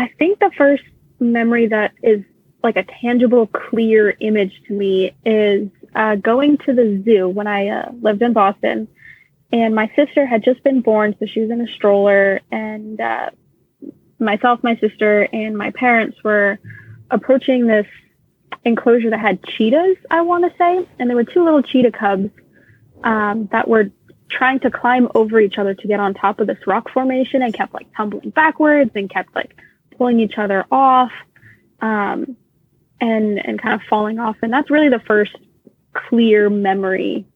I think the first memory that is like a tangible, clear image to me is uh, going to the zoo when I uh, lived in Boston. And my sister had just been born, so she was in a stroller. And uh, myself, my sister, and my parents were approaching this enclosure that had cheetahs, I want to say. And there were two little cheetah cubs um, that were trying to climb over each other to get on top of this rock formation and kept like tumbling backwards and kept like pulling each other off um, and and kind of falling off. And that's really the first clear memory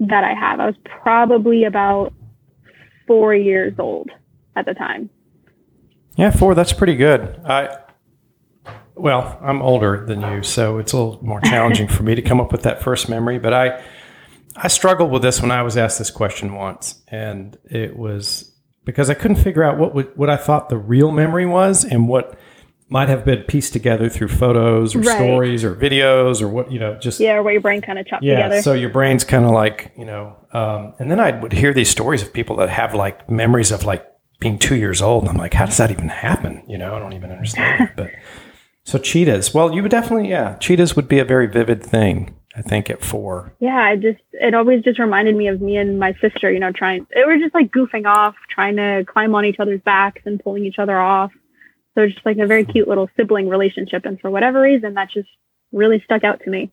that I have. I was probably about four years old at the time. Yeah, four. That's pretty good. I well, I'm older than you, so it's a little more challenging for me to come up with that first memory. But I I struggled with this when I was asked this question once, and it was because I couldn't figure out what would, what I thought the real memory was and what might have been pieced together through photos or right. stories or videos or what you know just yeah, or what your brain kind of chopped yeah, together. So your brain's kind of like you know, um, and then I would hear these stories of people that have like memories of like being two years old, and I'm like, how does that even happen? You know, I don't even understand it. But so cheetahs, well, you would definitely yeah, cheetahs would be a very vivid thing. I think at four. Yeah, I just it always just reminded me of me and my sister, you know, trying it were just like goofing off, trying to climb on each other's backs and pulling each other off. So just like a very cute little sibling relationship and for whatever reason that just really stuck out to me.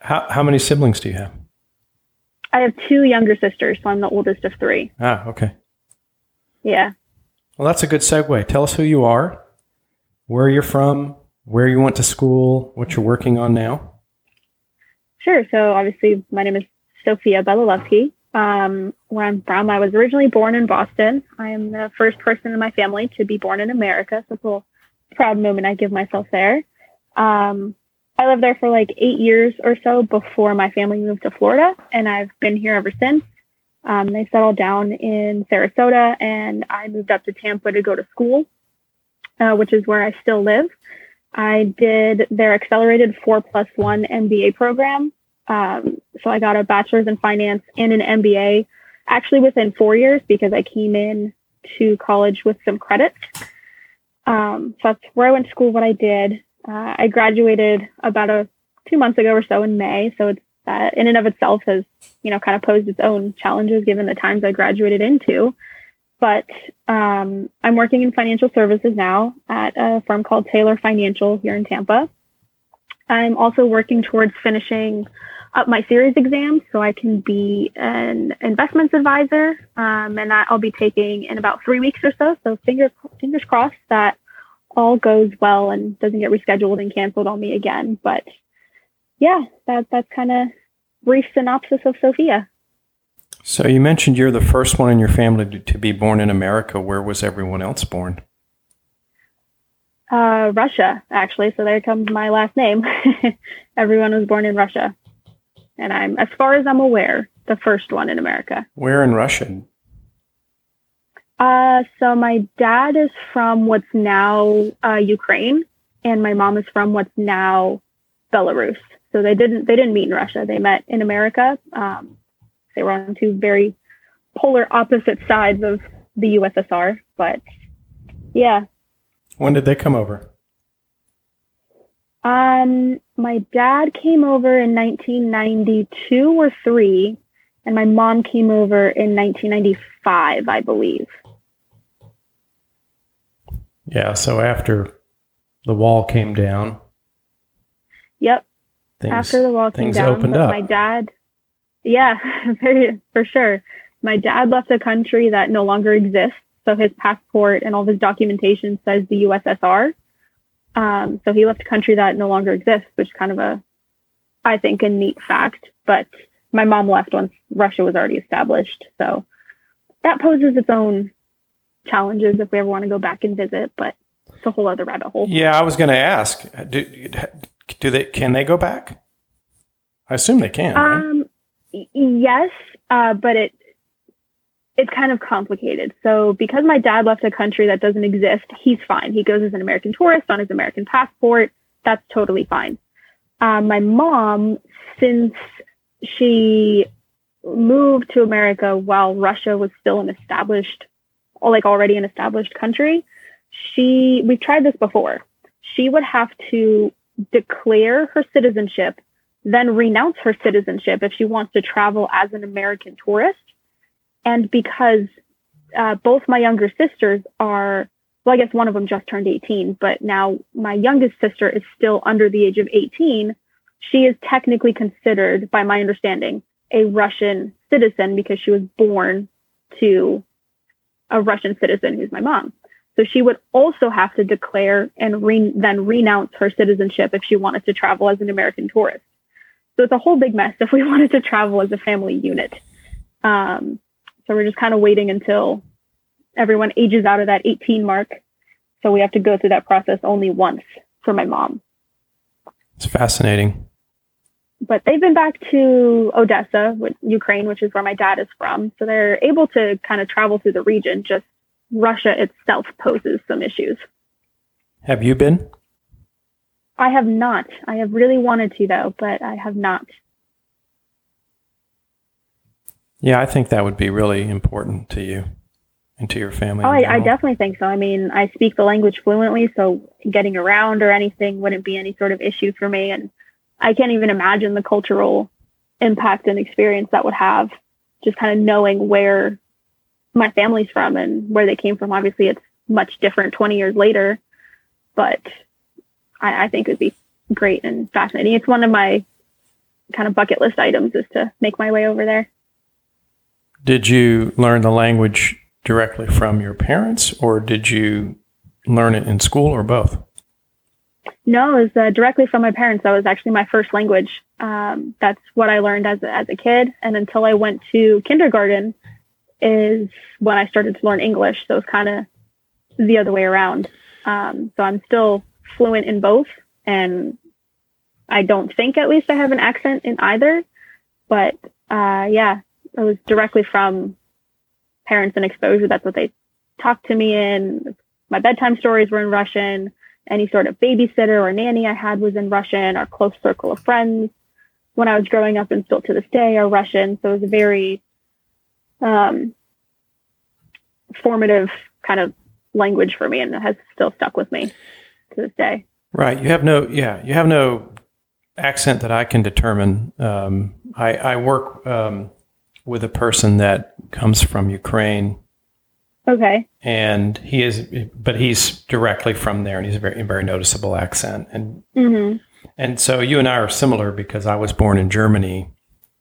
How how many siblings do you have? I have two younger sisters, so I'm the oldest of three. Ah, okay. Yeah. Well, that's a good segue. Tell us who you are, where you're from, where you went to school, what you're working on now. Sure. So obviously, my name is Sophia Belalevsky. Um, where I'm from, I was originally born in Boston. I am the first person in my family to be born in America. So it's a little proud moment I give myself there. Um, I lived there for like eight years or so before my family moved to Florida, and I've been here ever since. Um, they settled down in Sarasota, and I moved up to Tampa to go to school, uh, which is where I still live. I did their accelerated four plus one MBA program. Um, so I got a bachelor's in finance and an MBA actually within four years because I came in to college with some credits. Um, so that's where I went to school, what I did. Uh, I graduated about a two months ago or so in May. So it's that in and of itself has, you know, kind of posed its own challenges given the times I graduated into. But um, I'm working in financial services now at a firm called Taylor Financial here in Tampa. I'm also working towards finishing up my series exams so I can be an investments advisor. Um, and that I'll be taking in about three weeks or so. So fingers, fingers crossed that all goes well and doesn't get rescheduled and canceled on me again. But yeah, that, that's kind of brief synopsis of Sophia. So you mentioned you're the first one in your family to be born in America. Where was everyone else born? Uh, Russia, actually. So there comes my last name. everyone was born in Russia, and I'm, as far as I'm aware, the first one in America. Where in Russia? Uh, so my dad is from what's now uh, Ukraine, and my mom is from what's now Belarus. So they didn't they didn't meet in Russia. They met in America. Um, they were on two very polar opposite sides of the USSR. But yeah. When did they come over? Um, my dad came over in 1992 or three, and my mom came over in 1995, I believe. Yeah, so after the wall came down. Yep. Things, after the wall came down, opened up. my dad, yeah, very for sure. My dad left a country that no longer exists, so his passport and all his documentation says the USSR. Um, so he left a country that no longer exists, which is kind of a, I think, a neat fact. But my mom left once Russia was already established, so that poses its own challenges if we ever want to go back and visit. But it's a whole other rabbit hole. Yeah, I was going to ask. Do, do they can they go back? I assume they can. Um, right? yes, uh, but it it's kind of complicated. So because my dad left a country that doesn't exist, he's fine. He goes as an American tourist on his American passport. That's totally fine. Um, my mom, since she moved to America while Russia was still an established, like already an established country, she, we've tried this before. She would have to declare her citizenship, then renounce her citizenship if she wants to travel as an American tourist. And because uh, both my younger sisters are, well, I guess one of them just turned 18, but now my youngest sister is still under the age of 18. She is technically considered, by my understanding, a Russian citizen because she was born to a Russian citizen who's my mom. So she would also have to declare and re- then renounce her citizenship if she wanted to travel as an American tourist. So it's a whole big mess if we wanted to travel as a family unit. Um, so we're just kind of waiting until everyone ages out of that 18 mark. So we have to go through that process only once for my mom. It's fascinating. But they've been back to Odessa, Ukraine, which is where my dad is from. So they're able to kind of travel through the region. Just Russia itself poses some issues. Have you been? I have not. I have really wanted to, though, but I have not. Yeah, I think that would be really important to you and to your family. Oh, I, I, definitely think so. I mean, I speak the language fluently, so getting around or anything wouldn't be any sort of issue for me. And I can't even imagine the cultural impact and experience that would have just kind of knowing where my family's from and where they came from. Obviously, it's much different 20 years later, but I, I think it would be great and fascinating. It's one of my kind of bucket list items is to make my way over there. Did you learn the language directly from your parents, or did you learn it in school, or both? No, it was uh, directly from my parents. That was actually my first language. Um, that's what I learned as a, as a kid, and until I went to kindergarten, is when I started to learn English. So it's kind of the other way around. Um, so I'm still fluent in both, and I don't think, at least, I have an accent in either. But uh, yeah, it was directly from parents and exposure. That's what they talked to me in. My bedtime stories were in Russian. Any sort of babysitter or nanny I had was in Russian. Our close circle of friends when I was growing up and still to this day are Russian. So it was a very um, formative kind of language for me and it has still stuck with me to this day. Right. You have no, yeah, you have no accent that I can determine. Um, I, I work um, with a person that comes from Ukraine. Okay. And he is, but he's directly from there, and he's a very, very noticeable accent. And mm-hmm. and so you and I are similar because I was born in Germany.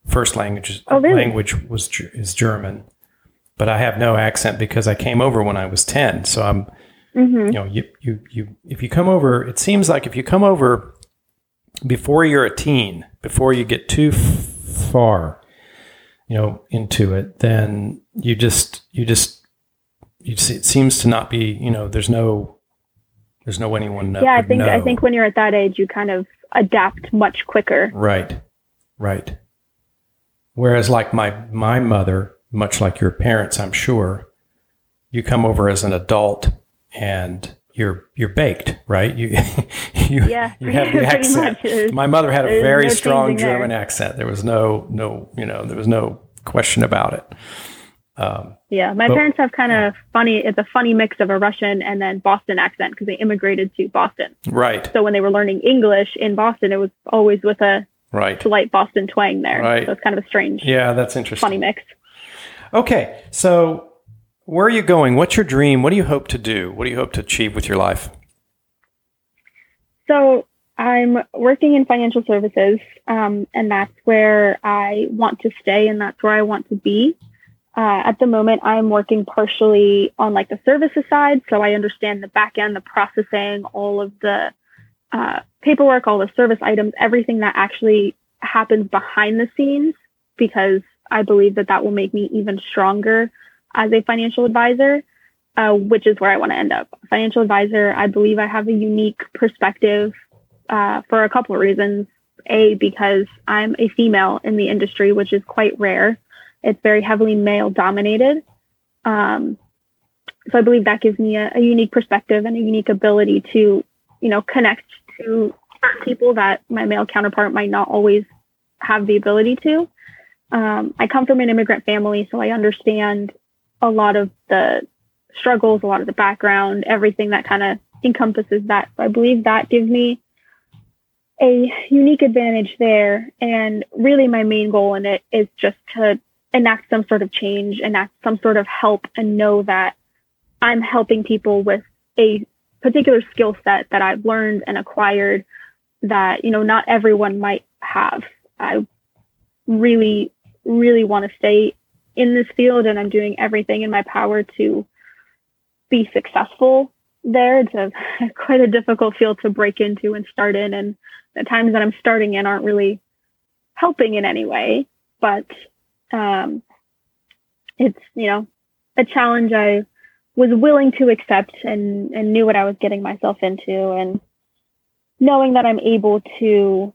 First language oh, really? language was is German, but I have no accent because I came over when I was ten. So I'm, mm-hmm. you know, you you you if you come over, it seems like if you come over before you're a teen, before you get too f- far, you know into it then you just you just you see, it seems to not be you know there's no there's no anyone yeah i think know. i think when you're at that age you kind of adapt much quicker right right whereas like my my mother much like your parents i'm sure you come over as an adult and you're you're baked, right? You you yeah, you have the accent. My mother had a very no strong German there. accent. There was no no you know there was no question about it. Um, yeah, my but, parents have kind of funny. It's a funny mix of a Russian and then Boston accent because they immigrated to Boston. Right. So when they were learning English in Boston, it was always with a right slight Boston twang there. Right. So it's kind of a strange. Yeah, that's interesting. Funny mix. Okay, so where are you going? What's your dream? What do you hope to do? What do you hope to achieve with your life? So I'm working in financial services, um, and that's where I want to stay, and that's where I want to be. Uh, at the moment, I'm working partially on like the services side, so I understand the back end, the processing, all of the uh, paperwork, all the service items, everything that actually happens behind the scenes, because I believe that that will make me even stronger as a financial advisor, uh, which is where I want to end up. Financial advisor, I believe I have a unique perspective uh, for a couple of reasons. A, because I'm a female in the industry, which is quite rare. It's very heavily male dominated. Um, so I believe that gives me a, a, unique perspective and a unique ability to, you know, connect to people that my male counterpart might not always have the ability to. Um, I come from an immigrant family, so I understand a lot of the struggles, a lot of the background, everything that kind of encompasses that. So I believe that gives me a unique advantage there. And really, my main goal in it is just to enact some sort of change, enact some sort of help, and know that I'm helping people with a particular skill set that I've learned and acquired that, you know, not everyone might have. I really, really want to stay in this field and I'm doing everything in my power to be successful there. It's a quite a difficult field to break into and start in. And the times that I'm starting in aren't really helping in any way, but um, it's, you know, a challenge I was willing to accept and, and knew what I was getting myself into. And knowing that I'm able to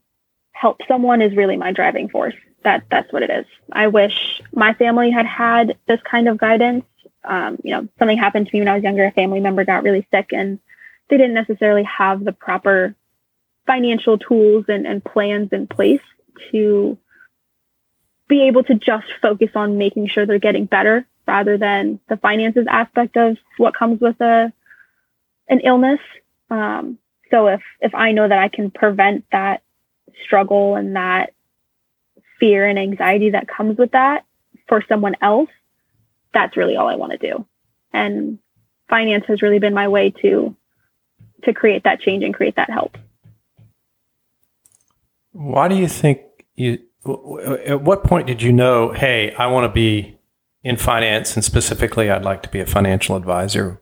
help someone is really my driving force. That that's what it is. I wish my family had had this kind of guidance. Um, you know, something happened to me when I was younger. A family member got really sick, and they didn't necessarily have the proper financial tools and, and plans in place to be able to just focus on making sure they're getting better rather than the finances aspect of what comes with a an illness. Um, so if if I know that I can prevent that struggle and that fear and anxiety that comes with that for someone else, that's really all I want to do. And finance has really been my way to to create that change and create that help. Why do you think you at what point did you know, hey, I want to be in finance and specifically I'd like to be a financial advisor?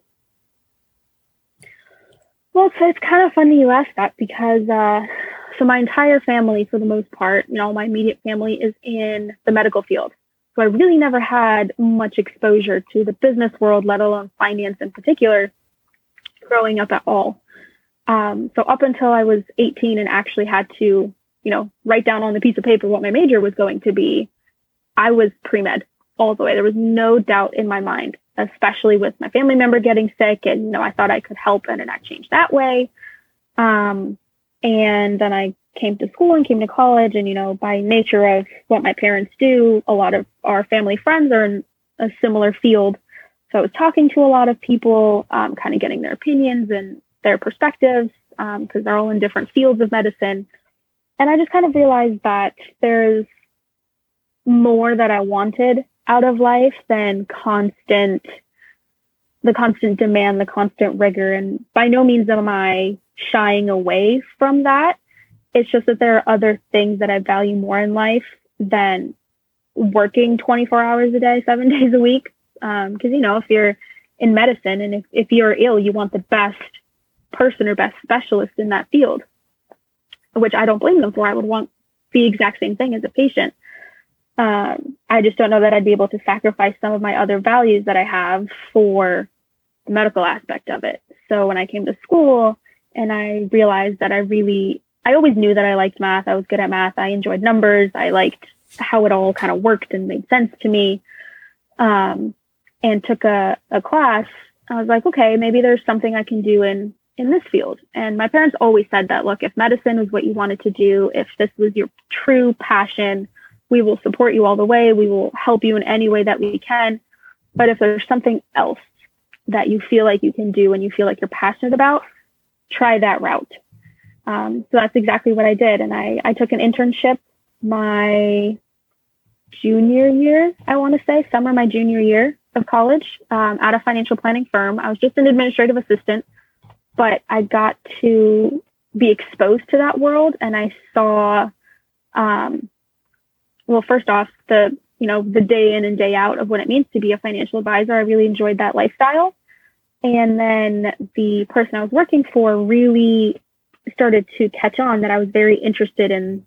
Well, so it's kind of funny you ask that because uh, so my entire family, for the most part, you know, my immediate family is in the medical field. So I really never had much exposure to the business world, let alone finance in particular, growing up at all. Um, so up until I was 18 and actually had to, you know, write down on the piece of paper what my major was going to be, I was pre med all the way. There was no doubt in my mind especially with my family member getting sick. And, you know, I thought I could help and enact change that way. Um, and then I came to school and came to college. And, you know, by nature of what my parents do, a lot of our family friends are in a similar field. So I was talking to a lot of people, um, kind of getting their opinions and their perspectives, because um, they're all in different fields of medicine. And I just kind of realized that there's more that I wanted out of life than constant the constant demand, the constant rigor. And by no means am I shying away from that. It's just that there are other things that I value more in life than working 24 hours a day, seven days a week. Because, um, you know, if you're in medicine and if, if you're ill, you want the best person or best specialist in that field, which I don't blame them for. I would want the exact same thing as a patient. Um, I just don't know that I'd be able to sacrifice some of my other values that I have for the medical aspect of it. So when I came to school and I realized that I really, I always knew that I liked math. I was good at math. I enjoyed numbers. I liked how it all kind of worked and made sense to me. Um, and took a, a class. I was like, okay, maybe there's something I can do in in this field. And my parents always said that, look, if medicine was what you wanted to do, if this was your true passion, we will support you all the way. We will help you in any way that we can. But if there's something else that you feel like you can do and you feel like you're passionate about, try that route. Um, so that's exactly what I did. And I, I took an internship my junior year, I want to say, summer my junior year of college um, at a financial planning firm. I was just an administrative assistant, but I got to be exposed to that world and I saw um, well, first off, the you know the day in and day out of what it means to be a financial advisor. I really enjoyed that lifestyle, and then the person I was working for really started to catch on that I was very interested in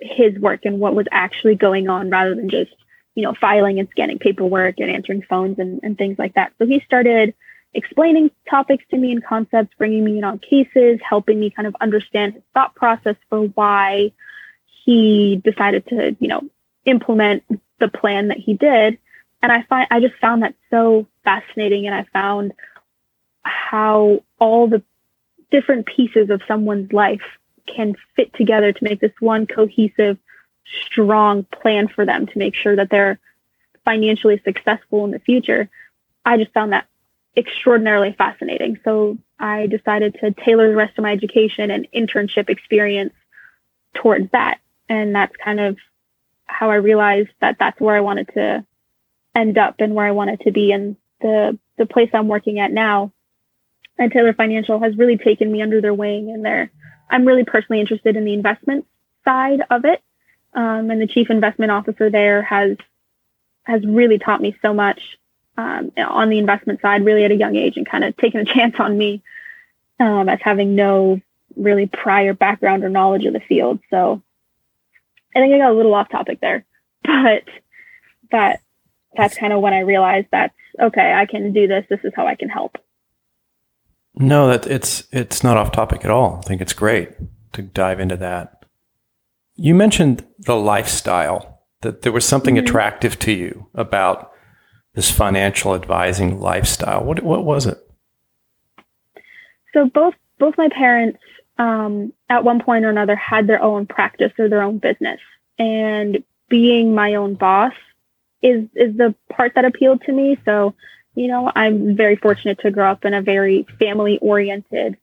his work and what was actually going on rather than just you know filing and scanning paperwork and answering phones and, and things like that. So he started explaining topics to me and concepts, bringing me in on cases, helping me kind of understand his thought process for why he decided to, you know, implement the plan that he did. And I find, I just found that so fascinating. And I found how all the different pieces of someone's life can fit together to make this one cohesive, strong plan for them to make sure that they're financially successful in the future. I just found that extraordinarily fascinating. So I decided to tailor the rest of my education and internship experience towards that. And that's kind of how I realized that that's where I wanted to end up and where I wanted to be. And the, the place I'm working at now and Taylor Financial has really taken me under their wing and they're, I'm really personally interested in the investment side of it. Um, and the chief investment officer there has, has really taught me so much um, on the investment side really at a young age and kind of taking a chance on me um, as having no really prior background or knowledge of the field. So I think I got a little off topic there, but that that's kind of when I realized that okay, I can do this. This is how I can help. No, that it's it's not off topic at all. I think it's great to dive into that. You mentioned the lifestyle that there was something mm-hmm. attractive to you about this financial advising lifestyle. What what was it? So both both my parents um, at one point or another had their own practice or their own business, and being my own boss is is the part that appealed to me. So, you know, I'm very fortunate to grow up in a very family oriented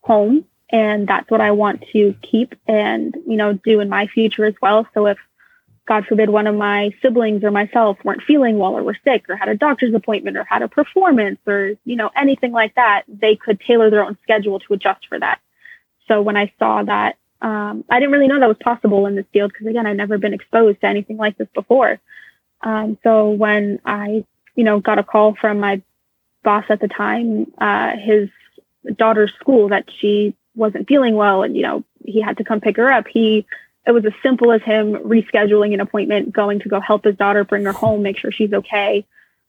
home, and that's what I want to keep and you know do in my future as well. So if God forbid, one of my siblings or myself weren't feeling well or were sick or had a doctor's appointment or had a performance or, you know, anything like that, they could tailor their own schedule to adjust for that. So when I saw that, um, I didn't really know that was possible in this field because again, I'd never been exposed to anything like this before. Um, so when I, you know, got a call from my boss at the time, uh, his daughter's school that she wasn't feeling well and, you know, he had to come pick her up, he it was as simple as him rescheduling an appointment, going to go help his daughter, bring her home, make sure she's okay.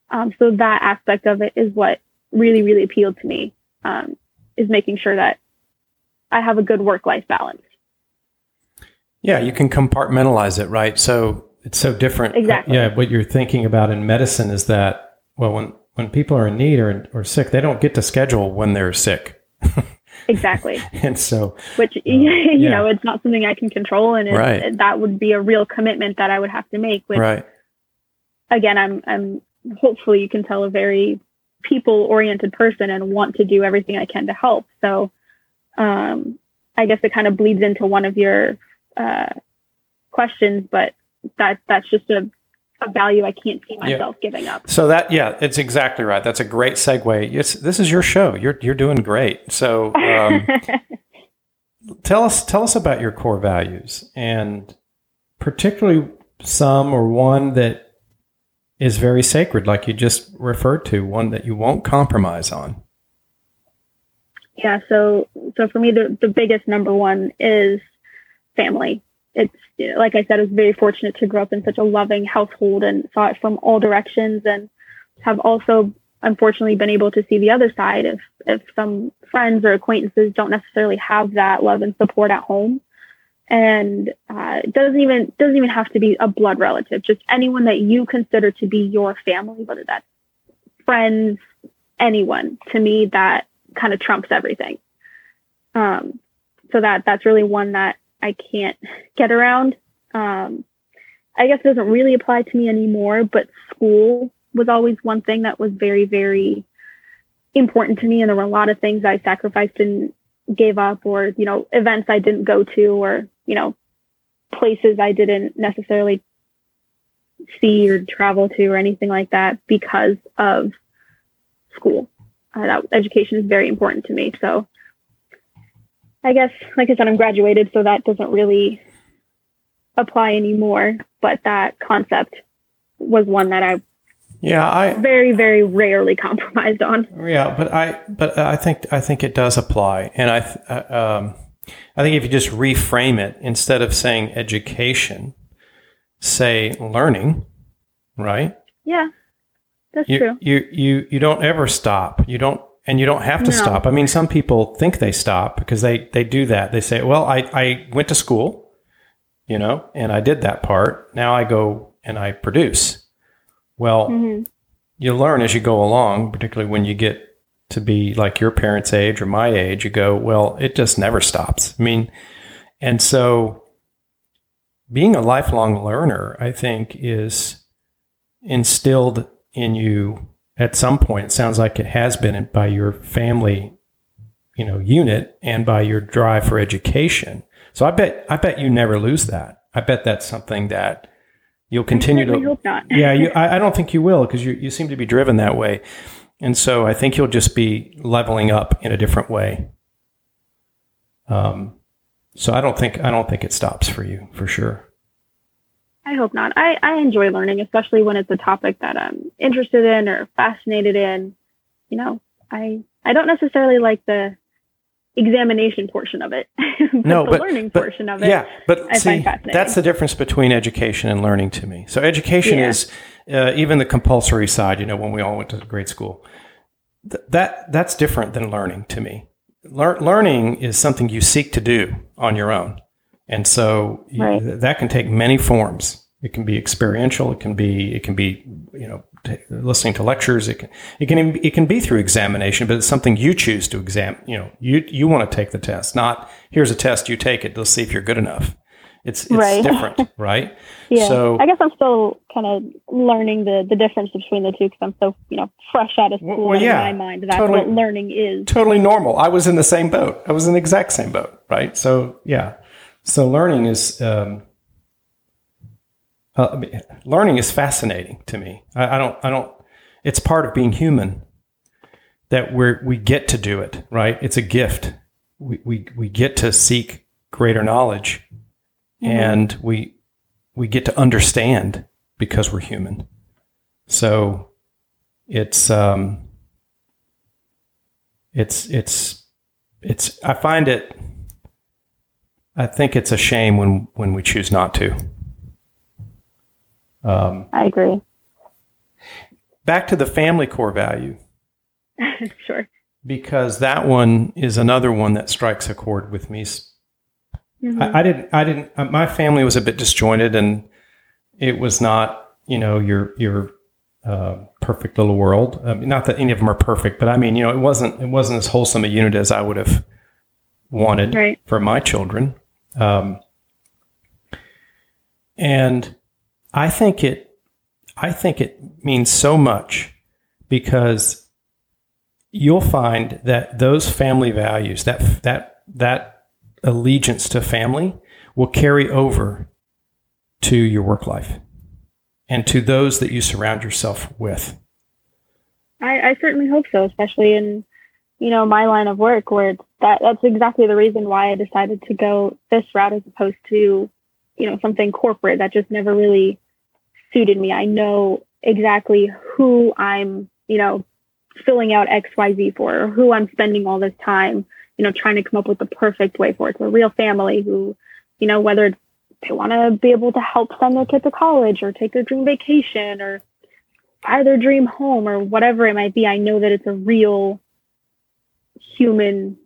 Um, so that aspect of it is what really, really appealed to me, um, is making sure that I have a good work life balance. Yeah, you can compartmentalize it, right? So it's so different. Exactly. Yeah, what you're thinking about in medicine is that, well, when, when people are in need or, or sick, they don't get to schedule when they're sick. Exactly. and so, which, uh, you yeah. know, it's not something I can control. And right. that would be a real commitment that I would have to make. With, right. Again, I'm, I'm hopefully you can tell a very people oriented person and want to do everything I can to help. So, um, I guess it kind of bleeds into one of your, uh, questions, but that, that's just a a value I can't see myself yeah. giving up. So that yeah, it's exactly right. That's a great segue. It's, this is your show. You're you're doing great. So um, tell us tell us about your core values and particularly some or one that is very sacred, like you just referred to, one that you won't compromise on. Yeah. So so for me, the the biggest number one is family it's like I said, I was very fortunate to grow up in such a loving household and saw it from all directions, and have also unfortunately been able to see the other side if if some friends or acquaintances don't necessarily have that love and support at home. And uh, doesn't even doesn't even have to be a blood relative just anyone that you consider to be your family whether that's friends anyone to me that kind of trumps everything. Um, so that that's really one that I can't get around. Um, I guess it doesn't really apply to me anymore, but school was always one thing that was very, very important to me. And there were a lot of things I sacrificed and gave up, or, you know, events I didn't go to, or, you know, places I didn't necessarily see or travel to, or anything like that because of school. Uh, that education is very important to me. So I guess, like I said, I'm graduated, so that doesn't really apply anymore. But that concept was one that I yeah I very very rarely compromised on. Yeah, but I but I think I think it does apply, and I um, I think if you just reframe it instead of saying education, say learning, right? Yeah, that's you, true. You you you don't ever stop. You don't and you don't have to no. stop. I mean, some people think they stop because they they do that. They say, "Well, I I went to school, you know, and I did that part. Now I go and I produce." Well, mm-hmm. you learn as you go along, particularly when you get to be like your parents' age or my age. You go, "Well, it just never stops." I mean, and so being a lifelong learner, I think, is instilled in you at some point. It sounds like it has been by your family, you know, unit and by your drive for education. So I bet I bet you never lose that. I bet that's something that you'll continue to. yeah, you, I, I don't think you will because you you seem to be driven that way, and so I think you'll just be leveling up in a different way. Um, so I don't think I don't think it stops for you for sure. I hope not. I, I enjoy learning, especially when it's a topic that I'm interested in or fascinated in. You know, I I don't necessarily like the examination portion of it, but No, the but- learning but- portion of it. Yeah, but I see, that's the difference between education and learning to me. So education Yeah. is uh, even the compulsory side. You know, when we all went to grade school, th- that that's different than learning to me. Lear- learning is something you seek to do on your own, and so Right. th- that can take many forms. It can be experiential. It can be it can be you know t- listening to lectures. It can it can it can be through examination, but it's something you choose to exam. You know, you you want to take the test, not here's a test. You take it. Let's see if you're good enough. It's it's Right. different, right? Yeah, So I guess I'm still kind of learning the, the difference between the two because I'm so you know fresh out of school. well, yeah, in my mind, that's totally. what learning is. totally normal. I was in the same boat. I was in the exact same boat, right? So yeah. So learning is um, uh, learning is fascinating to me. I, I don't. I don't. It's part of being human that we're we get to do it, right? It's a gift. We we we get to seek greater knowledge, and we we get to understand because we're human. So it's um, it's it's it's I find it I think it's a shame when when we choose not to. Um, I agree. back to the family core value sure. because that one is another one that strikes a chord with me. Mhm. I, I didn't I didn't uh, my family was a bit disjointed and it was not you know your your uh, perfect little world. I mean, not that any of them are perfect, but I mean you know it wasn't it wasn't as wholesome a unit as I would have wanted Right. for my children. Um, and I think it, I think it means so much because you'll find that those family values, that that that allegiance to family, will carry over to your work life and to those that you surround yourself with. I, I certainly hope so, especially in you know my line of work, where it's that that's exactly the reason why I decided to go this route as opposed to you know something corporate that just never really suited me. I know exactly who I'm you know filling out X Y Z for, or who I'm spending all this time you know trying to come up with the perfect way for. It's a real family who you know whether they want to be able to help send their kid to college or take their dream vacation or buy their dream home or whatever it might be. I know that it's a real human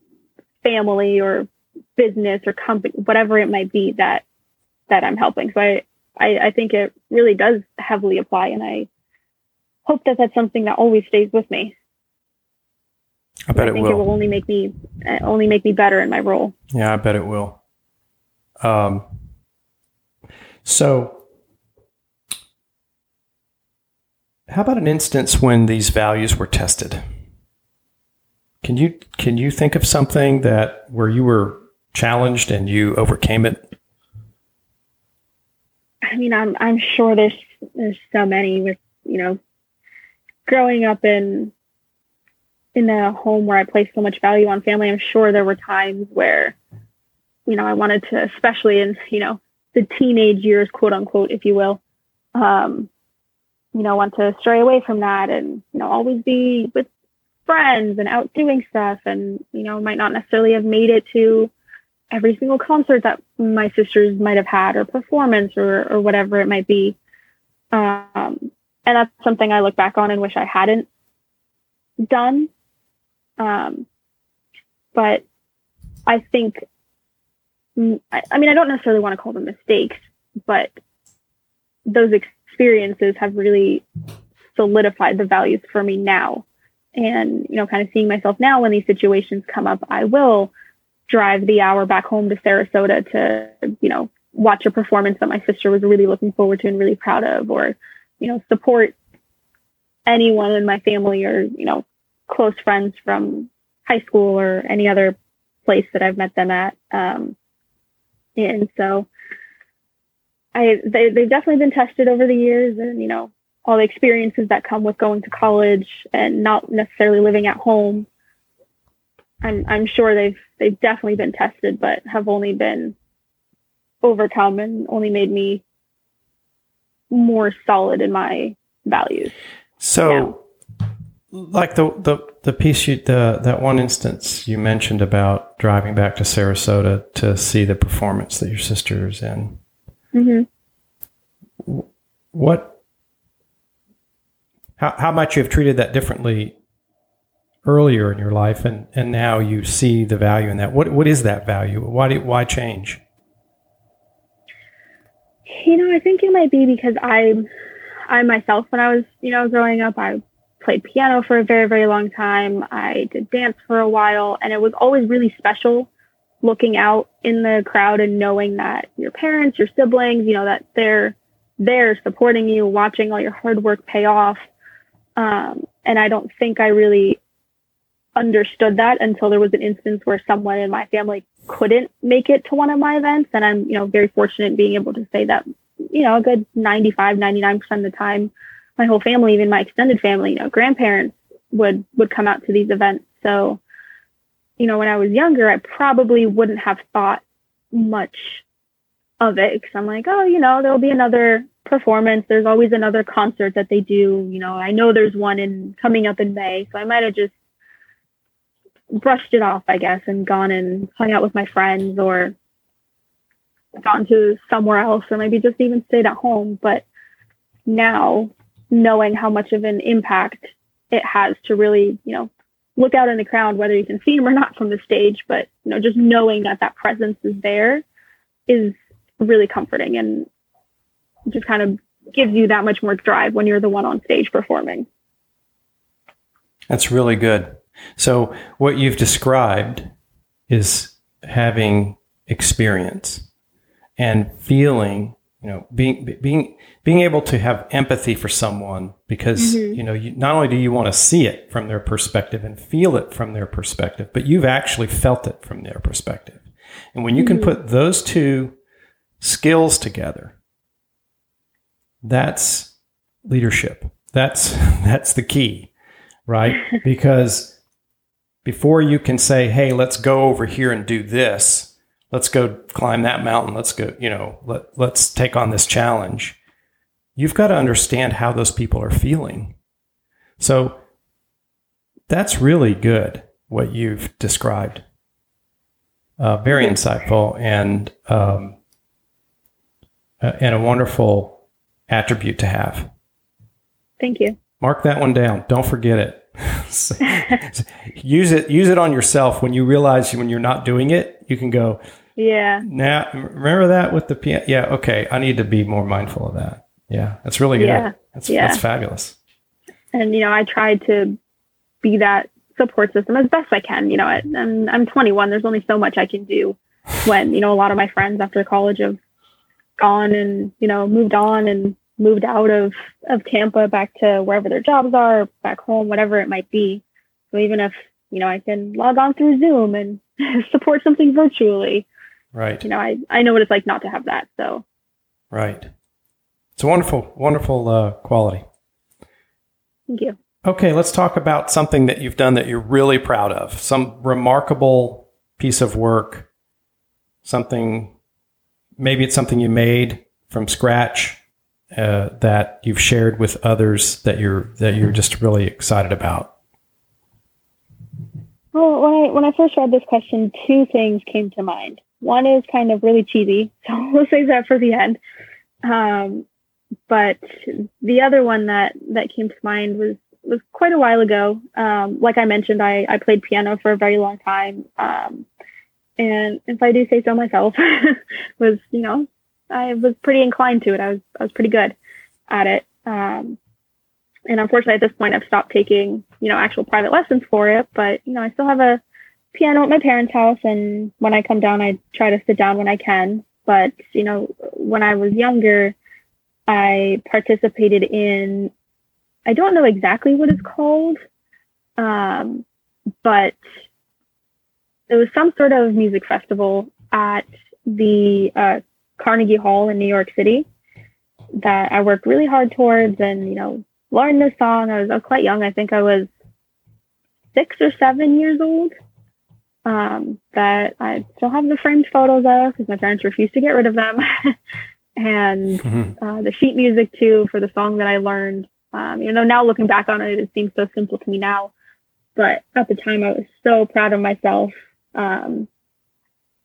family or business or company, whatever it might be that that I'm helping. So I, I, I think it really does heavily apply, and I hope that that's something that always stays with me. I bet I it will. it will only make me uh, only make me better in my role. Yeah, I bet it will. Um, so, how about an instance when these values were tested? Can you can you think of something that where you were challenged and you overcame it? I mean, I'm I'm sure there's there's so many with you know, growing up in in a home where I placed so much value on family. I'm sure there were times where, you know, I wanted to, especially in you know the teenage years, quote unquote, if you will, um, you know, want to stray away from that and you know always be with friends and out doing stuff, and you know might not necessarily have made it to every single concert that my sisters might have had or performance or, or whatever it might be. Um, and that's something I look back on and wish I hadn't done. Um, but I think, mm, I, I mean, I don't necessarily want to call them mistakes, but those experiences have really solidified the values for me now. And, you know, kind of seeing myself now when these situations come up, I will drive the hour back home to Sarasota to, you know, watch a performance that my sister was really looking forward to and really proud of, or, you know, support anyone in my family or, you know, close friends from high school or any other place that I've met them at. Um, and so I, they, they've definitely been tested over the years and, you know, all the experiences that come with going to college and not necessarily living at home. I'm, I'm sure they've, they've definitely been tested, but have only been overcome and only made me more solid in my values. So, like the, the, the piece you, the, that one instance you mentioned about driving back to Sarasota to see the performance that your sister's in. Mm-hmm. What, how, how might you have treated that differently earlier in your life and, and now you see the value in that? What, what is that value? Why, do, why change? You know, I think it might be because I, I myself, when I was, you know, growing up, I played piano for a very, very long time. I did dance for a while, and it was always really special looking out in the crowd and knowing that your parents, your siblings, you know, that they're there supporting you, watching all your hard work pay off. Um, and I don't think I really understood that until there was an instance where someone in my family couldn't make it to one of my events. And I'm, you know, very fortunate in being able to say that, you know, a good 95, 99% of the time, my whole family, even my extended family, you know, grandparents would, would come out to these events. So, you know, when I was younger, I probably wouldn't have thought much of it because I'm like, oh, you know, there'll be another performance. There's always another concert that they do. You know, I know there's one in coming up in May. So I might have just brushed it off, I guess, and gone and hung out with my friends or gone to somewhere else or maybe just even stayed at home. But now, knowing how much of an impact it has to really, you know, look out in the crowd, whether you can see them or not from the stage, but, you know, just knowing that that presence is there is really comforting and just kind of gives you that much more drive when you're the one on stage performing. That's really good. So, what you've described is having experience and feeling, you know, being being being able to have empathy for someone because mm-hmm. you know, you, not only do you want to see it from their perspective and feel it from their perspective, but you've actually felt it from their perspective. And when you mm-hmm. can put those two skills together, that's leadership. That's that's the key, right? because before you can say, hey, let's go over here and do this, let's go climb that mountain, let's go, you know, let, let's take on this challenge, you've got to understand how those people are feeling. So that's really good, what you've described. Uh, very insightful and um, and a wonderful attribute to have. Thank you. Mark that one down. Don't forget it. use it use it on yourself when you realize when you're not doing it you can go yeah now remember that with the piano yeah okay i need to be more mindful of that yeah that's really good yeah. that's yeah. that's fabulous and you know i tried to be that support system as best i can you know i'm i'm 21 there's only so much i can do when you know a lot of my friends after college have gone and you know moved on and moved out of, of Tampa back to wherever their jobs are, back home, whatever it might be. So even if, you know, I can log on through Zoom and support something virtually. Right. You know, I, I know what it's like not to have that. So. Right. It's a wonderful, wonderful uh, quality. Thank you. Okay, let's talk about something that you've done that you're really proud of. Some remarkable piece of work. Something, maybe it's something you made from scratch uh, that you've shared with others that you're that you're just really excited about? Well, when I when I first read this question, two things came to mind. One is kind of really cheesy, so we'll save that for the end. Um, but the other one that that came to mind was was quite a while ago. Um, like I mentioned, I, I played piano for a very long time. Um, and if I do say so myself, was, you know, I was pretty inclined to it. I was I was pretty good at it. Um, and unfortunately, at this point, I've stopped taking you know actual private lessons for it. But you know, I still have a piano at my parents' house, and when I come down, I try to sit down when I can. But you know, when I was younger, I participated in I don't know exactly what it's called, um, but it was some sort of music festival at the uh, Carnegie Hall in New York City that I worked really hard towards and, you know, learned this song. I was, I was quite young. I think I was six or seven years old. Um, that I still have the framed photos of because my parents refused to get rid of them. and mm-hmm. uh, the sheet music too for the song that I learned. Um, you know, now looking back on it, it seems so simple to me now. But at the time, I was so proud of myself. Um,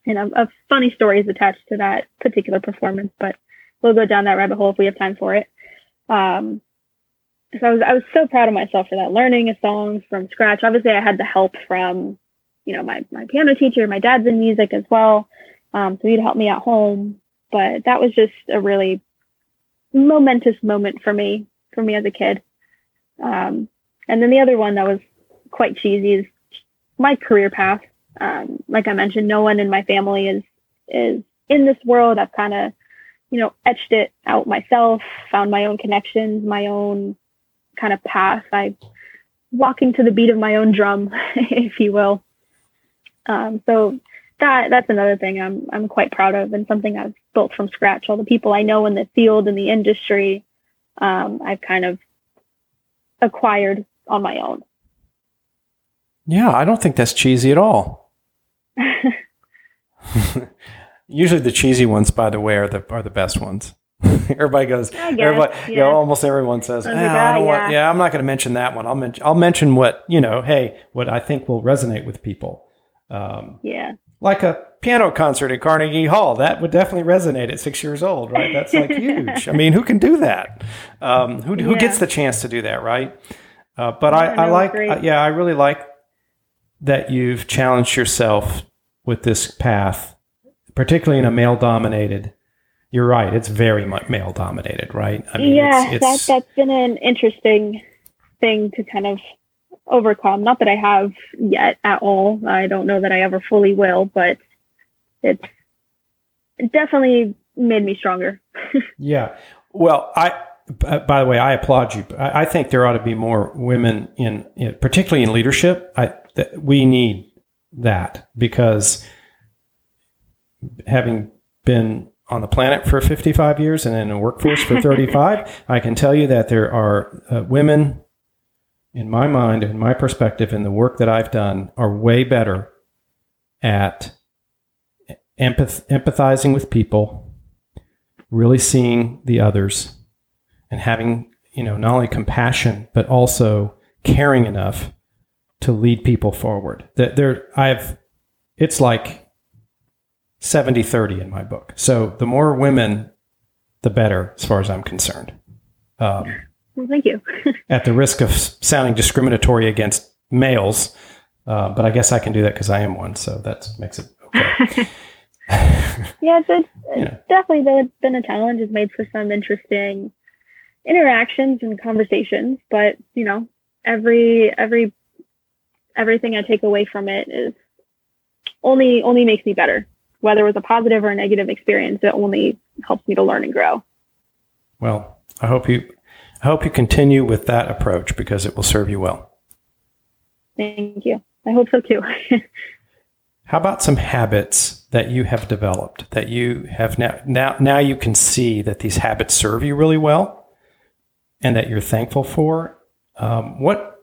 and a, a funny is attached to that particular performance, but we'll go down that rabbit hole if we have time for it. Um, so I was I was so proud of myself for that, learning a song from scratch. Obviously, I had the help from, you know, my my piano teacher. My dad's in music as well, um, so he'd help me at home. But that was just a really momentous moment for me, for me as a kid. Um, and then the other one that was quite cheesy is my career path. Um, like I mentioned, no one in my family is is in this world. I've kind of, you know, etched it out myself, found my own connections, my own kind of path. I walking to the beat of my own drum, if you will. Um, so that that's another thing I'm I'm quite proud of and something I've built from scratch. All the people I know in the field in the industry, um, I've kind of acquired on my own. Yeah, I don't think that's cheesy at all. Usually, the cheesy ones, by the way, are the are the best ones. everybody goes. Guess, everybody, yeah. you know, almost everyone says, ah, I don't want, yeah, I'm not going to mention that one. I'll mention, I'll mention what you know. Hey, what I think will resonate with people. Um, yeah. Like a piano concert at Carnegie Hall, that would definitely resonate at six years old, right? That's like huge. I mean, who can do that? Um, who who yeah. gets the chance to do that, right? Uh, but I, I like, I, yeah, I really like that you've challenged yourself with this path, particularly in a male dominated you're right. It's very male dominated, right? I mean, yeah, it's, it's, that, that's been an interesting thing to kind of overcome. Not that I have yet at all. I don't know that I ever fully will, but it's definitely made me stronger. yeah. Well, I, by the way, I applaud you. I, think there ought to be more women in, in particularly in leadership. I, we need that because having been on the planet for 55 years and in a workforce for 35, I can tell you that there are uh, women, in my mind, in my perspective, in the work that I've done, are way better at empath- empathizing with people, really seeing the others, and having, you know, not only compassion, but also caring enough to lead people forward. That there, I've, it's like 70 30 in my book. So the more women, the better, as far as I'm concerned. Um, well, thank you. at the risk of sounding discriminatory against males, uh, but I guess I can do that because I am one. So that makes it okay. yeah, it's, it's, yeah. definitely been, been a challenge. It's made for some interesting interactions and conversations, but you know, every every everything I take away from it is only only makes me better whether it was a positive or a negative experience, it only helps me to learn and grow. Well, I hope you I hope you continue with that approach because it will serve you well. Thank you. I hope so too. How about some habits that you have developed that you have now now now you can see that these habits serve you really well and that you're thankful for? Um, what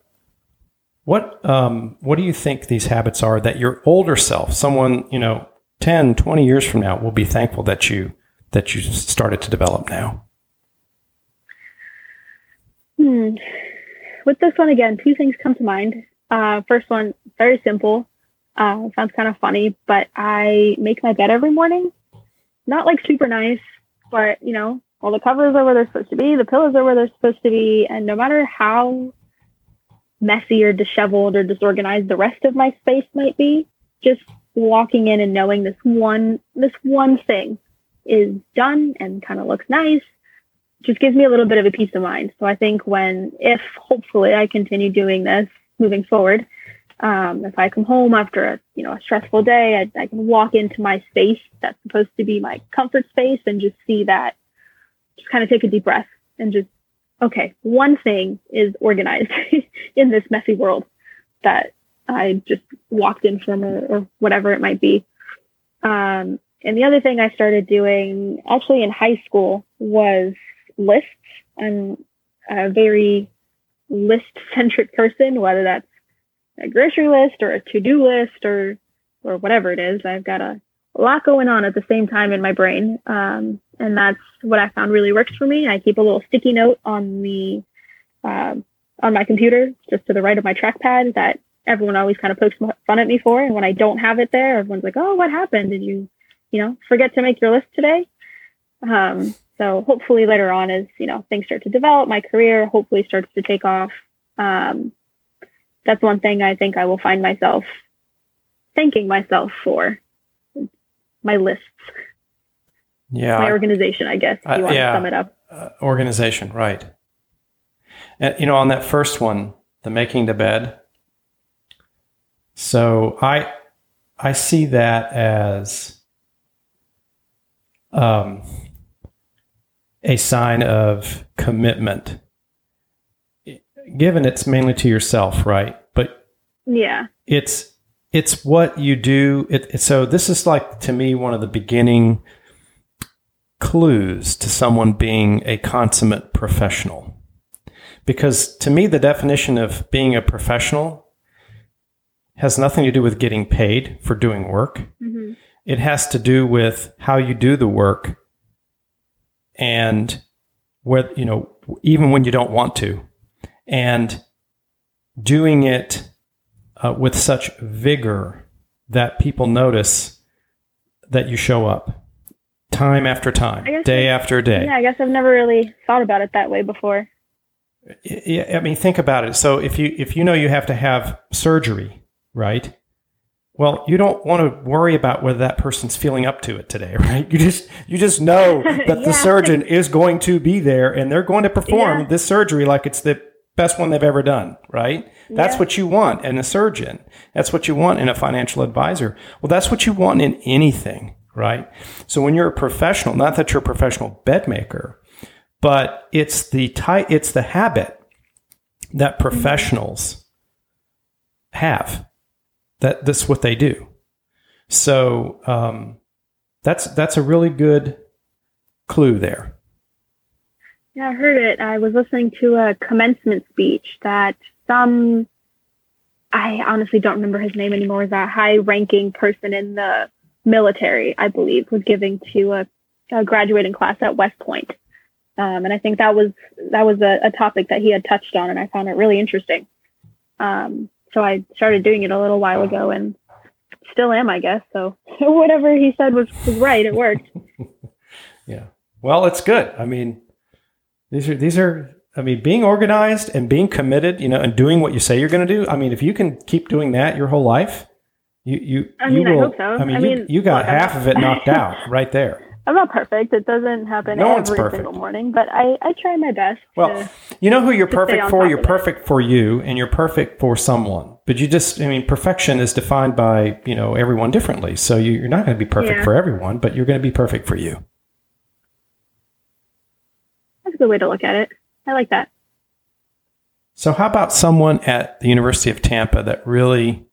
what um, what do you think these habits are that your older self, someone you know 10, 20 years from now, we'll be thankful that you that you started to develop now? Hmm. With this one again, two things come to mind. Uh, first one, very simple. Uh, sounds kind of funny, but I make my bed every morning. Not like super nice, but you know, all the covers are where they're supposed to be, the pillows are where they're supposed to be, and no matter how messy or disheveled or disorganized the rest of my space might be, just walking in and knowing this one this one thing is done and kind of looks nice just gives me a little bit of a peace of mind. So I think when if hopefully I continue doing this moving forward, um, if I come home after a you know a stressful day, I, I can walk into my space that's supposed to be my comfort space and just see that, just kind of take a deep breath and just okay, one thing is organized in this messy world that I just walked in from or, or whatever it might be. Um, and the other thing I started doing actually in high school was lists. I'm a very list centric person, whether that's a grocery list or a to do list or or whatever it is. I've got a, lot going on at the same time in my brain. Um, and that's what I found really works for me. I keep a little sticky note on the uh, on my computer, just to the right of my trackpad, that everyone always kind of pokes fun at me for. And when I don't have it there, everyone's like, "Oh, what happened? Did you, you know, forget to make your list today?" Um, so hopefully later on, as you know, things start to develop, my career hopefully starts to take off. Um, that's one thing I think I will find myself thanking myself for my lists. Yeah. My organization, I guess, if you want yeah, to sum it up. Uh, organization, right. And, you know, on that first one, the making the bed. So I, I see that as um, a sign of commitment, given it's mainly to yourself, right? But yeah, it's it's what you do. It, so this is like to me one of the beginning clues to someone being a consummate professional. Because to me, the definition of being a professional has nothing to do with getting paid for doing work. Mm-hmm. It has to do with how you do the work and whether, you know, even when you don't want to, and doing it uh, with such vigor that people notice that you show up time after time, day after day. Yeah, I guess I've never really thought about it that way before. Yeah, I mean, think about it. So if you if you know you have to have surgery, right? Well, you don't want to worry about whether that person's feeling up to it today, right? You just you just know that yeah. the surgeon is going to be there and they're going to perform yeah. this surgery like it's the best one they've ever done, right? Yeah. That's what you want in a surgeon. That's what you want in a financial advisor. Well, that's what you want in anything, right? So when you're a professional, not that you're a professional bed maker, but it's the type, it's the habit that professionals have. That that's what they do. So um, that's that's a really good clue there. Yeah, I heard it. I was listening to a commencement speech that some, I honestly don't remember his name anymore, that high ranking person in the military, I believe, was giving to a, a graduating class at West Point. Um, and I think that was that was a, a, topic that he had touched on, and I found it really interesting. Um, so I started doing it a little while ago, and still am, I guess. So whatever he said was, was right. It worked. yeah. Well, it's good. I mean, these are these are I mean, being organized and being committed, you know, and doing what you say you're going to do. I mean, if you can keep doing that your whole life, you you I mean, you will. I, hope so. I mean, I mean you, you got half of it knocked out right there. I'm not perfect. It doesn't happen no every single morning, but I, I try my best. Well, you know who you're perfect for? You're perfect it. for you and you're perfect for someone. But you just, I mean, perfection is defined by, you know, everyone differently. So you, are not going to be perfect yeah. for everyone, but you're going to be perfect for you. That's a good way to look at it. I like that. So, how about someone at the University of Tampa that really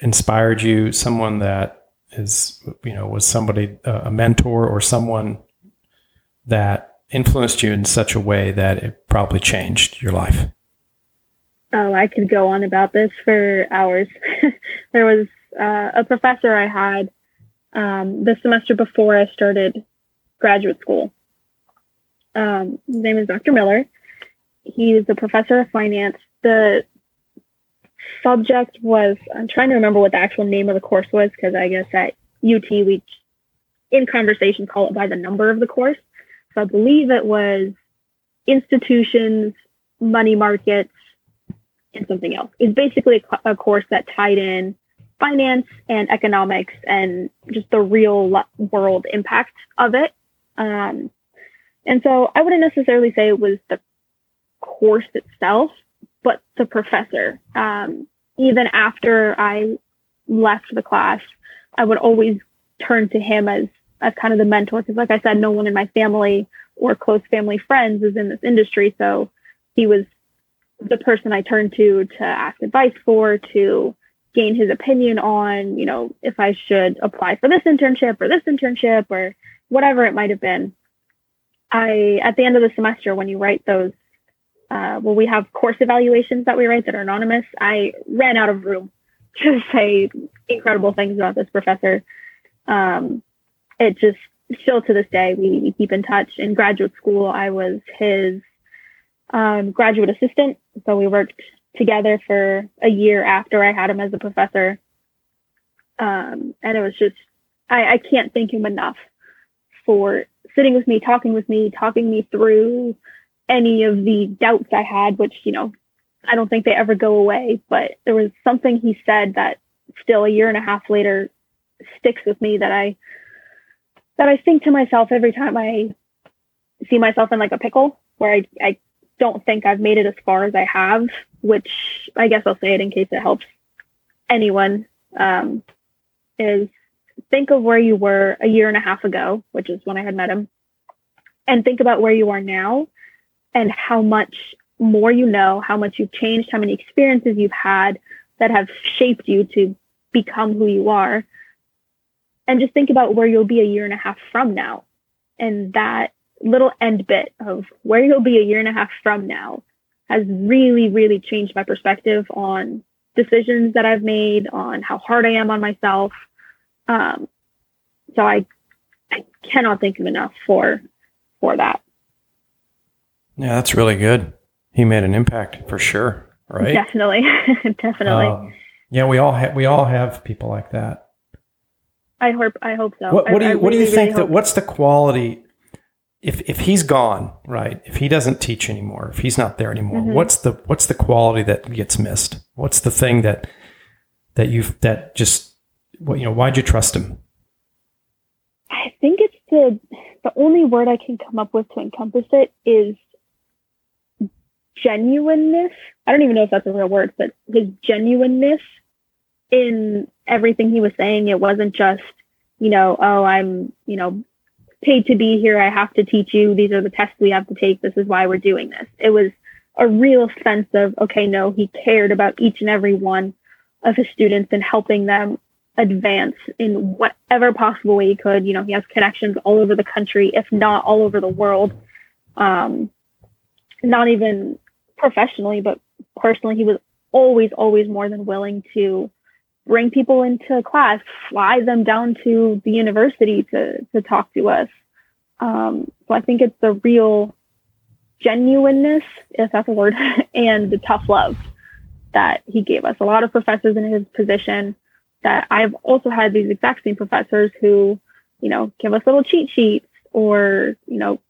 inspired you? Someone that is, you know, was somebody, uh, a mentor or someone that influenced you in such a way that it probably changed your life? Oh, I could go on about this for hours. there was uh, a professor I had um, the semester before I started graduate school um, his name is Dr. Miller. He's a professor of finance. The subject was, I'm trying to remember what the actual name of the course was because I guess at UT we, in conversation, call it by the number of the course. So I believe it was institutions, money markets, and something else. It's basically a, a course that tied in finance and economics and just the real world impact of it. Um, and so I wouldn't necessarily say it was the course itself, but the professor. Um, even after I left the class, I would always turn to him as, as kind of the mentor. Cause like I said, no one in my family or close family friends is in this industry. So he was the person I turned to to ask advice for, to gain his opinion on, you know, if I should apply for this internship or this internship or whatever it might have been. I, at the end of the semester, when you write those, uh, well, we have course evaluations that we write that are anonymous. I ran out of room to say incredible things about this professor. Um, it just still to this day, we, we keep in touch. In graduate school, I was his um, graduate assistant. So we worked together for a year after I had him as a professor. Um, and it was just, I, I can't thank him enough for sitting with me, talking with me, talking me through any of the doubts I had, which, you know, I don't think they ever go away, but there was something he said that still a year and a half later sticks with me that I that I think to myself every time I see myself in like a pickle where I, I don't think I've made it as far as I have, which I guess I'll say it in case it helps anyone, um, is think of where you were a year and a half ago, which is when I had met him, and think about where you are now and how much more you know, how much you've changed, how many experiences you've had that have shaped you to become who you are. And just think about where you'll be a year and a half from now. And that little end bit of where you'll be a year and a half from now has really, really changed my perspective on decisions that I've made, on how hard I am on myself. Um, so I, I cannot thank him enough for, for that. Yeah, that's really good. He made an impact for sure, right? Definitely, definitely. Um, yeah, we all have we all have people like that. I hope I hope so. What, what do you I, I What do you think really that? What's the quality? If if he's gone, right? If he doesn't teach anymore, if he's not there anymore, Mhm. what's the what's the quality that gets missed? What's the thing that that you that just what you know? Why'd you trust him? I think it's the the only word I can come up with to encompass it is genuineness. I don't even know if that's a real word, but his genuineness in everything he was saying. It wasn't just, you know, oh, I'm, you know, paid to be here. I have to teach you. These are the tests we have to take. This is why we're doing this. It was a real sense of, okay, no, he cared about each and every one of his students and helping them advance in whatever possible way he could. You know, he has connections all over the country, if not all over the world. Um, not even professionally, but personally, he was always, always more than willing to bring people into class, fly them down to the university to to talk to us. Um, so I think it's the real genuineness, if that's a word, and the tough love that he gave us. A lot of professors in his position that I've also had these exact same professors who, you know, give us little cheat sheets or, you know,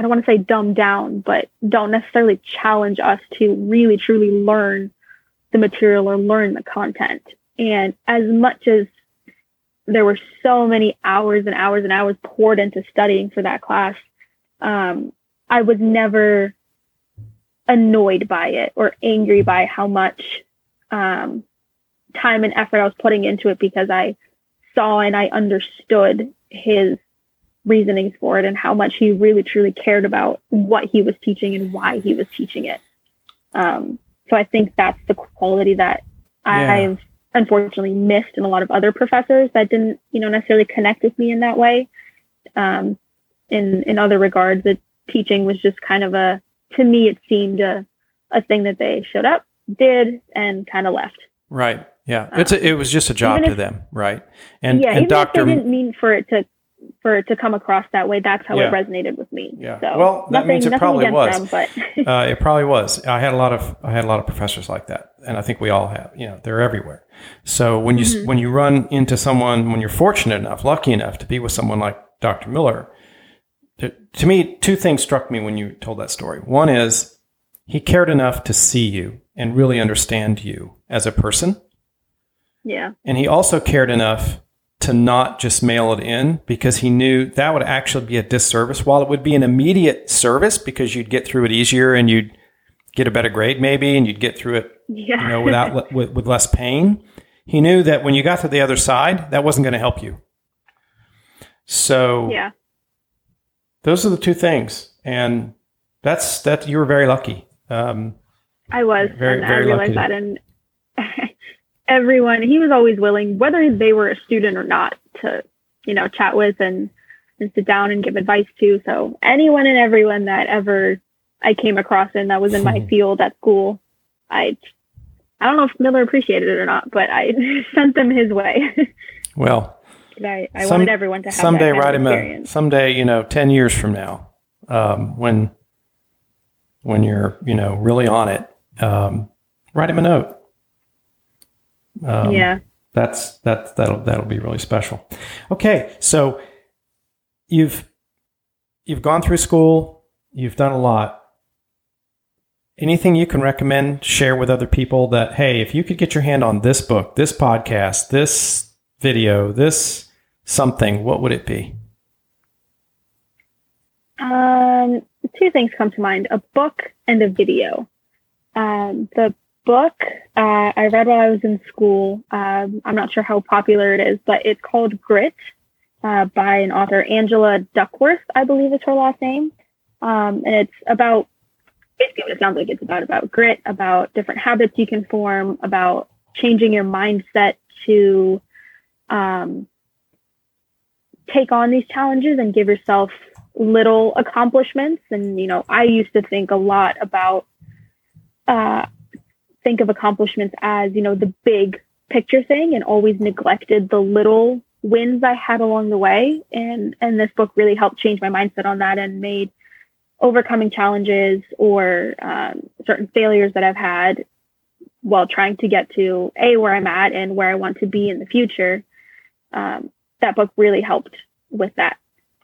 I don't want to say dumb down, but don't necessarily challenge us to really truly learn the material or learn the content. And as much as there were so many hours and hours and hours poured into studying for that class, um, I was never annoyed by it or angry by how much um, time and effort I was putting into it because I saw and I understood his reasonings for it and how much he really truly cared about what he was teaching and why he was teaching it. Um, so I think that's the quality that Yeah. I've unfortunately missed in a lot of other professors that didn't, you know, necessarily connect with me in that way. Um, in in other regards, the teaching was just kind of a, to me, it seemed a, a thing that they showed up, did, and kind of left. Right. Yeah. It's a, it was just a job even to them, right? And yeah, and even Doctor if they didn't mean for it to for it to come across that way, that's how Yeah. it resonated with me. Yeah. So Well, that nothing, means it probably was. them, but uh, it probably was. I had a lot of I had a lot of professors like that, and I think we all have. You know, they're everywhere. So when you Mm-hmm. when you run into someone, when you're fortunate enough, lucky enough to be with someone like Dr. Miller, to, to me, two things struck me when you told that story. One is he cared enough to see you and really understand you as a person, yeah, and he also cared enough to not just mail it in because he knew that would actually be a disservice. While it would be an immediate service because you'd get through it easier and you'd get a better grade maybe and you'd get through it yeah, you know without with, with less pain. He knew that when you got to the other side, that wasn't going to help you. So yeah, those are the two things, and that's that. You were very lucky. Um, I was, Very- and very I realized lucky that. And everyone, he was always willing, whether they were a student or not, to you know chat with and and sit down and give advice to. So anyone and everyone that ever I came across and that was in my field at school, I I don't know if Miller appreciated it or not, but I sent them his way. well, I, I Some- wanted everyone to have someday write him a experience. someday you know 10 years from now um, when when you're you know really on it um, write him a note um, yeah. that's that that'll that'll be really special okay so you've you've gone through school you've done a lot anything you can recommend share with other people that hey if you could get your hand on this book this podcast this video this something what would it be Um, two things come to mind: a book and a video. Um, the book uh, I read while I was in school. Um, I'm not sure how popular it is, but it's called Grit uh, by an author, Angela Duckworth, I believe is her last name, um, and it's about basically what it sounds like. It's about about grit, about different habits you can form, about changing your mindset to um, take on these challenges and give yourself little accomplishments. And, you know, I used to think a lot about, uh, think of accomplishments as, you know, the big picture thing and always neglected the little wins I had along the way. And, and this book really helped change my mindset on that and made overcoming challenges or um, certain failures that I've had while trying to get to a where I'm at and where I want to be in the future. Um, that book really helped with that.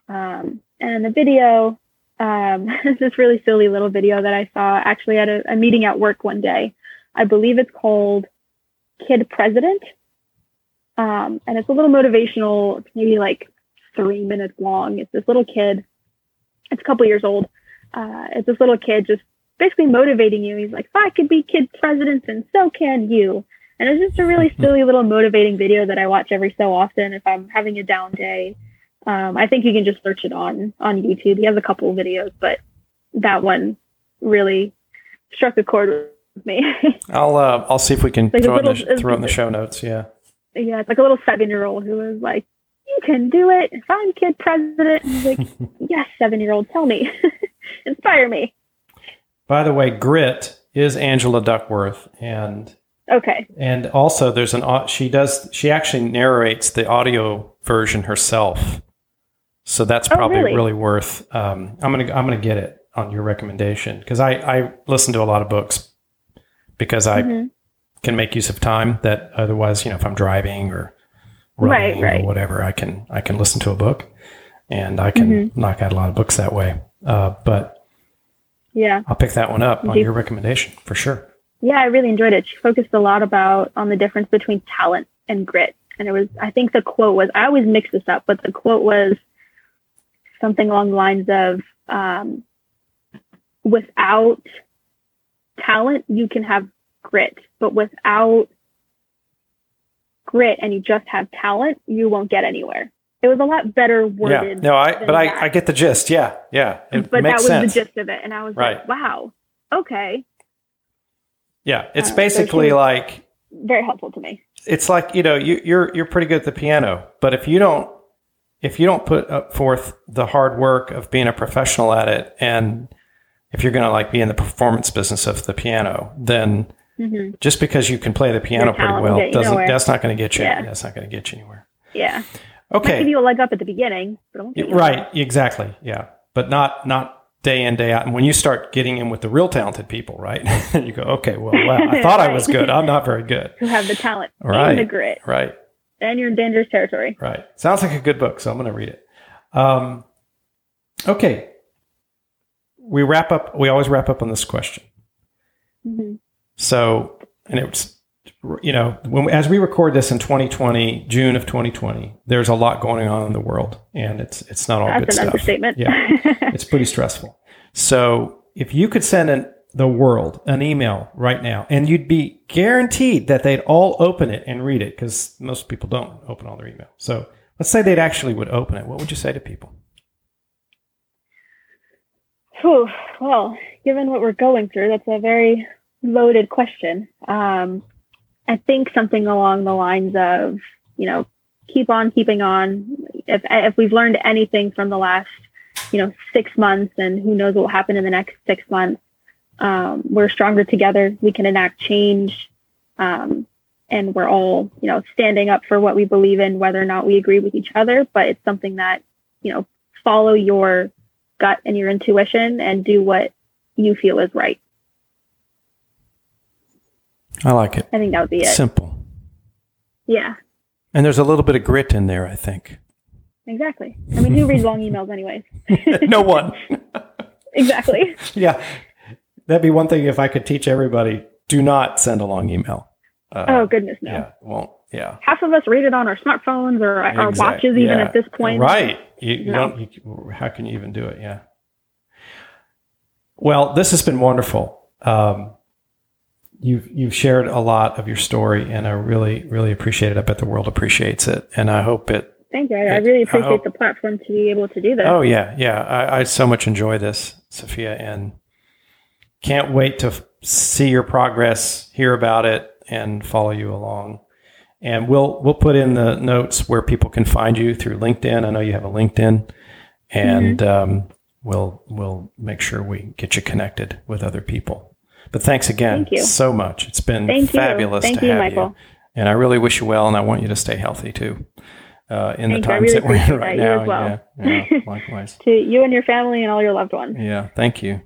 Um, and the video, um, this really silly little video that I saw actually at a, a meeting at work one day. I believe it's called Kid President. Um, and it's a little motivational, it's maybe like three minutes long. It's this little kid, it's a couple years old. Uh, it's this little kid just basically motivating you. He's like, if I could be kid president, and so can you. And it's just a really silly little motivating video that I watch every so often if I'm having a down day. Um, I think you can just search it on on YouTube. He has a couple of videos, but that one really struck a chord with me. I'll uh, I'll see if we can Like throw, it in the, throw in the show notes. Yeah. yeah, it's like a little seven year old who was like, "You can do it. If I'm kid president," he's like, "Yes, seven year old, tell me, inspire me." By the way, Grit is Angela Duckworth, and Okay, and also there's an she does she actually narrates the audio version herself, so that's Oh, probably really? really worth. Um, I'm gonna I'm gonna get it on your recommendation because I I listen to a lot of books because I Mhm. can make use of time that otherwise you know if I'm driving or Right, running right. or whatever I can I can listen to a book and I can Mm-hmm. knock out a lot of books that way. Uh, but yeah. I'll pick that one up on your recommendation for sure. Yeah, I really enjoyed it. She focused a lot about on the difference between talent and grit. And it was I think the quote was I always mix this up, but the quote was something along the lines of um, without talent you can have grit, but without grit and you just have talent, you won't get anywhere. It was a lot better worded. Yeah, no, I but I. I get the gist. Yeah, yeah, it but that was sense. the gist of it. And I was Right. like, wow, okay. Yeah, it's um, so basically she- like Very helpful to me. it's like you know you, you're you're pretty good at the piano, but if you don't if you don't put forth the hard work of being a professional at it, and if you're going to like be in the performance business of the piano, then hmm just because you can play the piano pretty well doesn't nowhere. that's not going to get you Yeah. that's not going to get you anywhere. Yeah. Okay. Might give you a leg up at the beginning, but it won't get you right, exactly, yeah, but not not day in day out. And when you start getting in with the real talented people, right, you go, okay, well, wow, I thought I was good. I'm not very good. who have the talent Right. and the grit, Right. and you're in dangerous territory. Right. Sounds like a good book, so I'm going to read it. Um, okay. We wrap up. We always wrap up on this question. hmm So, and it's you know, when as we record this in 2020, June of 2020, there's a lot going on in the world, and it's it's not all good That's an stuff. understatement. Yeah, it's pretty stressful. So, if you could send an, the world an email right now, and you'd be guaranteed that they'd all open it and read it, because most people don't open all their email. So, let's say they'd actually would open it. What would you say to people? Whew. Well, given what we're going through, that's a very loaded question. Um, I think something along the lines of, you know, keep on keeping on. If if we've learned anything from the last, you know, six months, and who knows what will happen in the next six months, um, we're stronger together. We can enact change, um, and we're all, you know, standing up for what we believe in, whether or not we agree with each other. But it's something that, you know, follow your gut and your intuition and do what you feel is right. I like it. I think that would be it. Simple. Yeah, And there's a little bit of grit in there, I think. exactly. I mean, who reads long emails anyways? no one. exactly. yeah. That'd be one thing if I could teach everybody do not send a long email. Uh, Oh goodness, no. Yeah. Won't. Yeah. Half of us read it on our smartphones or our watches, even yeah. at this point. Right. You, you No. don't, you, how can you even do it? Yeah. Well, this has been wonderful. Um, you've, you've shared a lot of your story and I really, really appreciate it. I bet the world appreciates it. And I hope it, Thank you. I, I really I appreciate hope- the platform to be able to do this. oh yeah, yeah. I, I so much enjoy this, Sophia, and can't wait to f- see your progress, hear about it and follow you along. And we'll, we'll put in the notes where people can find you through LinkedIn. I know you have a LinkedIn and um, we'll we'll make sure we get you connected with other people. But thanks again Thank so much. It's been Thank you. fabulous Thank to you, have Michael. you, and I really wish you well. And I want you to stay healthy too uh, in Thank the times really that we're in right that. Now. well. Yeah, yeah, likewise. To you and your family and all your loved ones. Yeah, thank you.